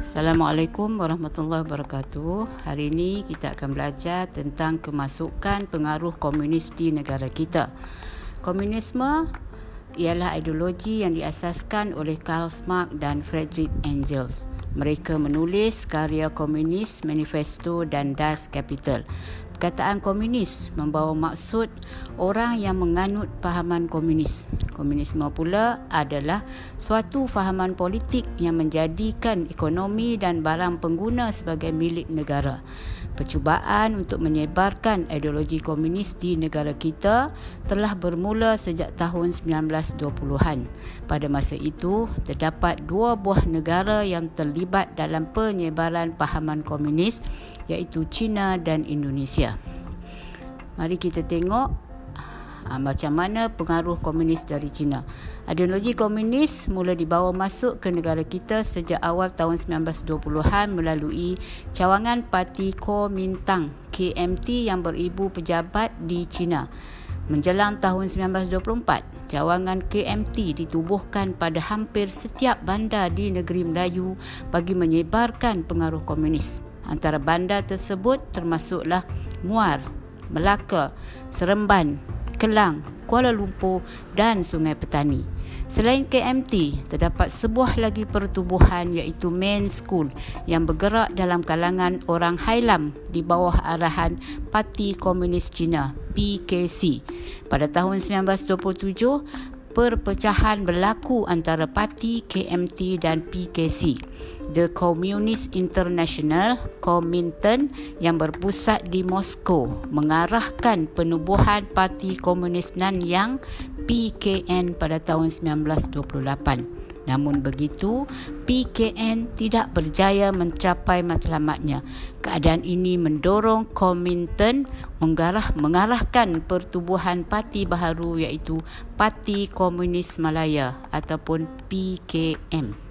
Assalamualaikum warahmatullahi wabarakatuh. Hari ini kita akan belajar tentang kemasukan pengaruh komunis di negara kita. Komunisme ialah ideologi yang diasaskan oleh Karl Marx dan Friedrich Engels. Mereka menulis karya Komunis Manifesto dan Das Kapital. Perkataan komunis membawa maksud orang yang menganut fahaman komunis. Komunisme pula adalah suatu fahaman politik yang menjadikan ekonomi dan barang pengguna sebagai milik negara. Percubaan untuk menyebarkan ideologi komunis di negara kita telah bermula sejak tahun 1920-an. Pada masa itu, terdapat dua buah negara yang terlibat dalam penyebaran fahaman komunis iaitu China dan Indonesia. Mari kita tengok uh, macam mana pengaruh komunis dari China. Ideologi komunis mula dibawa masuk ke negara kita sejak awal tahun 1920-an melalui cawangan parti Kuomintang KMT yang beribu pejabat di China. Menjelang tahun 1924, cawangan KMT ditubuhkan pada hampir setiap bandar di negeri Melayu bagi menyebarkan pengaruh komunis. Antara bandar tersebut termasuklah Muar, Melaka, Seremban, Kelang, Kuala Lumpur dan Sungai Petani. Selain KMT, terdapat sebuah lagi pertubuhan iaitu Main School yang bergerak dalam kalangan orang Hailam di bawah arahan Parti Komunis Cina PKC. Pada tahun 1927, perpecahan berlaku antara parti KMT dan PKC. The Communist International Komintern yang berpusat di Moskow mengarahkan penubuhan Parti Komunis Nanyang PKN pada tahun 1928. Namun begitu, PKN tidak berjaya mencapai matlamatnya. Keadaan ini mendorong Komintern mengarah, mengarahkan pertubuhan parti baharu iaitu Parti Komunis Malaya ataupun PKM.